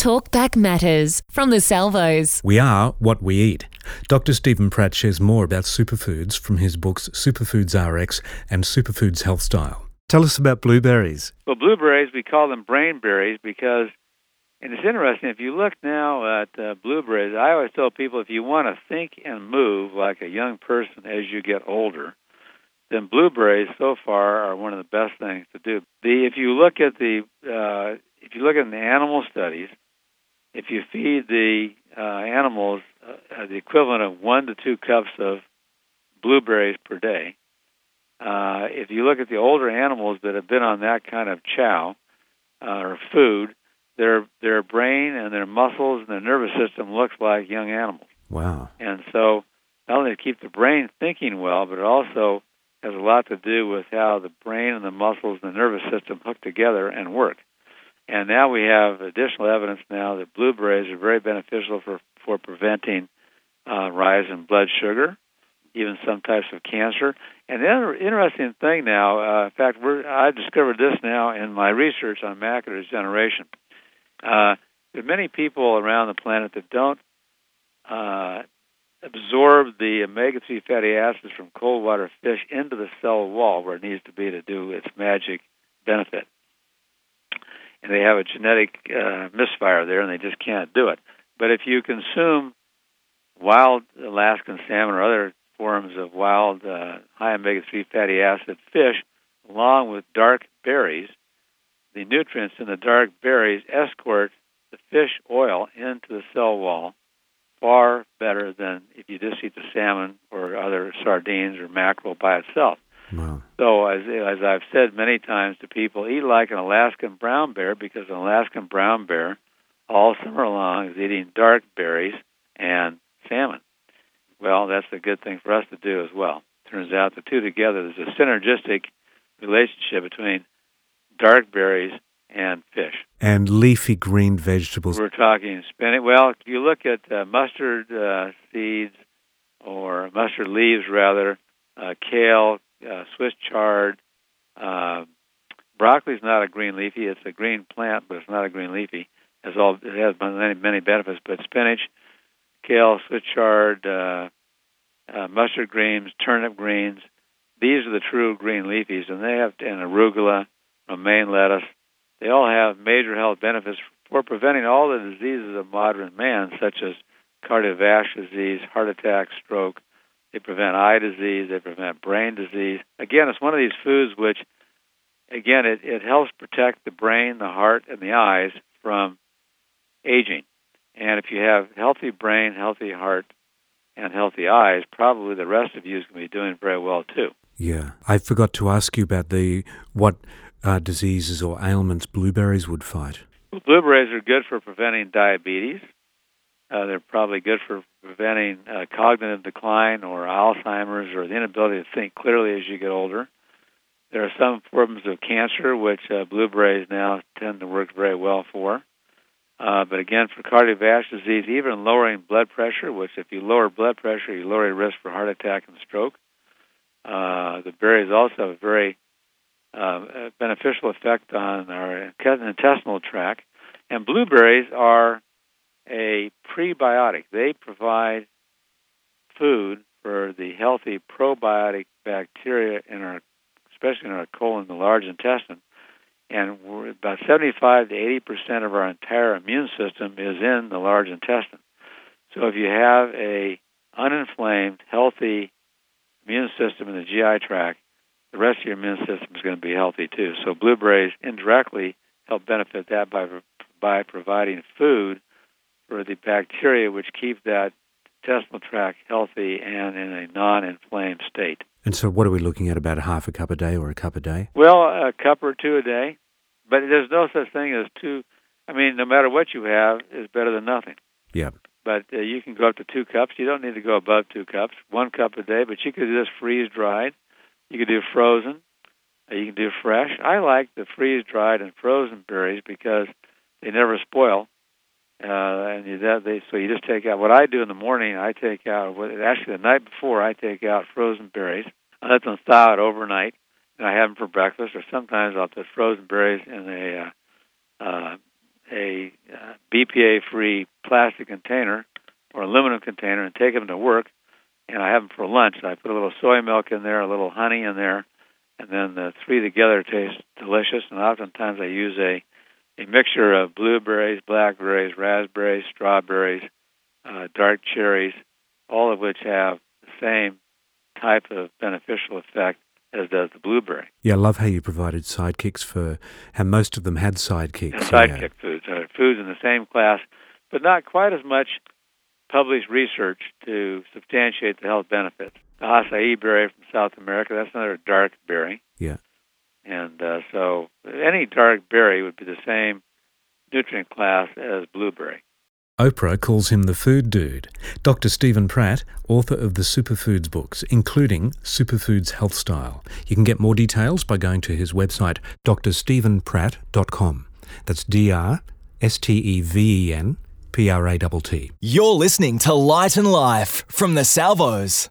Talkback Matters from the Salvos. We are what we eat. Dr. Steven Pratt shares more about superfoods from his books Superfoods RX and Superfoods Health Style. Tell us about blueberries. Well, blueberries, we call them brain berries because, and it's interesting, if you look now at uh, blueberries, I always tell people if you want to think and move like a young person as you get older, then blueberries so far are one of the best things to do. The if you look at the uh, if you look at the animal studies, if you feed the uh, animals uh, the equivalent of one to two cups of blueberries per day, uh, if you look at the older animals that have been on that kind of chow uh, or food, their their brain and their muscles and their nervous system looks like young animals. Wow! And so, not only to keep the brain thinking well, but it also has a lot to do with how the brain and the muscles and the nervous system hook together and work. And now we have additional evidence now that blueberries are very beneficial for, for preventing uh, rise in blood sugar, even some types of cancer. And the other interesting thing now, uh, in fact, we're, I discovered this now in my research on macular degeneration. Uh, there are many people around the planet that don't uh, absorb the omega 3 fatty acids from cold water fish into the cell wall where it needs to be to do its magic benefit and they have a genetic uh, misfire there, and they just can't do it. But if you consume wild Alaskan salmon or other forms of wild uh, high omega-3 fatty acid fish, along with dark berries, the nutrients in the dark berries escort the fish oil into the cell wall far better than if you just eat the salmon or other sardines or mackerel by itself. Wow. So, as as I've said many times to people, eat like an Alaskan brown bear because an Alaskan brown bear all summer long is eating dark berries and salmon. Well, that's a good thing for us to do as well. Turns out the two together, there's a synergistic relationship between dark berries and fish. And leafy green vegetables. We're talking spinach. Well, if you look at uh, mustard uh, seeds or mustard leaves, rather, uh, kale, uh, Swiss chard. Uh, broccoli is not a green leafy; it's a green plant, but it's not a green leafy. It has all it has many many benefits. But spinach, kale, Swiss chard, uh, uh, mustard greens, turnip greens. These are the true green leafies, and they have and arugula, romaine lettuce. They all have major health benefits for preventing all the diseases of modern man, such as cardiovascular disease, heart attack, stroke, they prevent eye disease. They prevent brain disease. Again, it's one of these foods which, again, it, it helps protect the brain, the heart, and the eyes from aging. And if you have healthy brain, healthy heart, and healthy eyes, probably the rest of you is going to be doing very well too. Yeah, I forgot to ask you about the what uh, diseases or ailments blueberries would fight. Well, blueberries are good for preventing diabetes. Uh, they're probably good for preventing uh, cognitive decline or Alzheimer's or the inability to think clearly as you get older. There are some forms of cancer which uh, blueberries now tend to work very well for. Uh, but again, for cardiovascular disease, even lowering blood pressure, which if you lower blood pressure, you lower your risk for heart attack and stroke. Uh, the berries also have a very uh, beneficial effect on our intestinal tract. And blueberries are a prebiotic. They provide food for the healthy probiotic bacteria in our, especially in our colon, the large intestine. And about 75 to 80 percent of our entire immune system is in the large intestine. So if you have a uninflamed, healthy immune system in the GI tract, the rest of your immune system is going to be healthy too. So blueberries indirectly help benefit that by by providing food for the bacteria which keep that intestinal tract healthy and in a non-inflamed state. And so, what are we looking at? About a half a cup a day or a cup a day? Well, a cup or two a day, but there's no such thing as two. I mean, no matter what you have, is better than nothing. Yeah. But uh, you can go up to two cups. You don't need to go above two cups. One cup a day, but you could do this freeze dried. You could do frozen. Uh, you can do fresh. I like the freeze dried and frozen berries because they never spoil uh, and you, that they so you just take out. What I do in the morning, I take out. What, actually, the night before, I take out frozen berries. I let them thaw out overnight, and I have them for breakfast. Or sometimes I'll put frozen berries in a uh, uh, a uh, BPA-free plastic container or aluminum container and take them to work, and I have them for lunch. I put a little soy milk in there, a little honey in there, and then the three together taste delicious. And oftentimes I use a a mixture of blueberries, blackberries, raspberries, strawberries, uh, dark cherries, all of which have the same type of beneficial effect as does the blueberry. Yeah, I love how you provided sidekicks for how most of them had sidekicks. And sidekick yeah. foods, uh, foods in the same class, but not quite as much published research to substantiate the health benefits. The acai berry from South America, that's another dark berry. Yeah. And uh, so any dark berry would be the same nutrient class as blueberry. Oprah calls him the food dude. Dr. Steven Pratt, author of the Superfoods books, including Superfoods Health Style. You can get more details by going to his website, drstevenpratt.com. That's D R S T E V E N P R A T T. You're listening to Light and Life from the Salvos.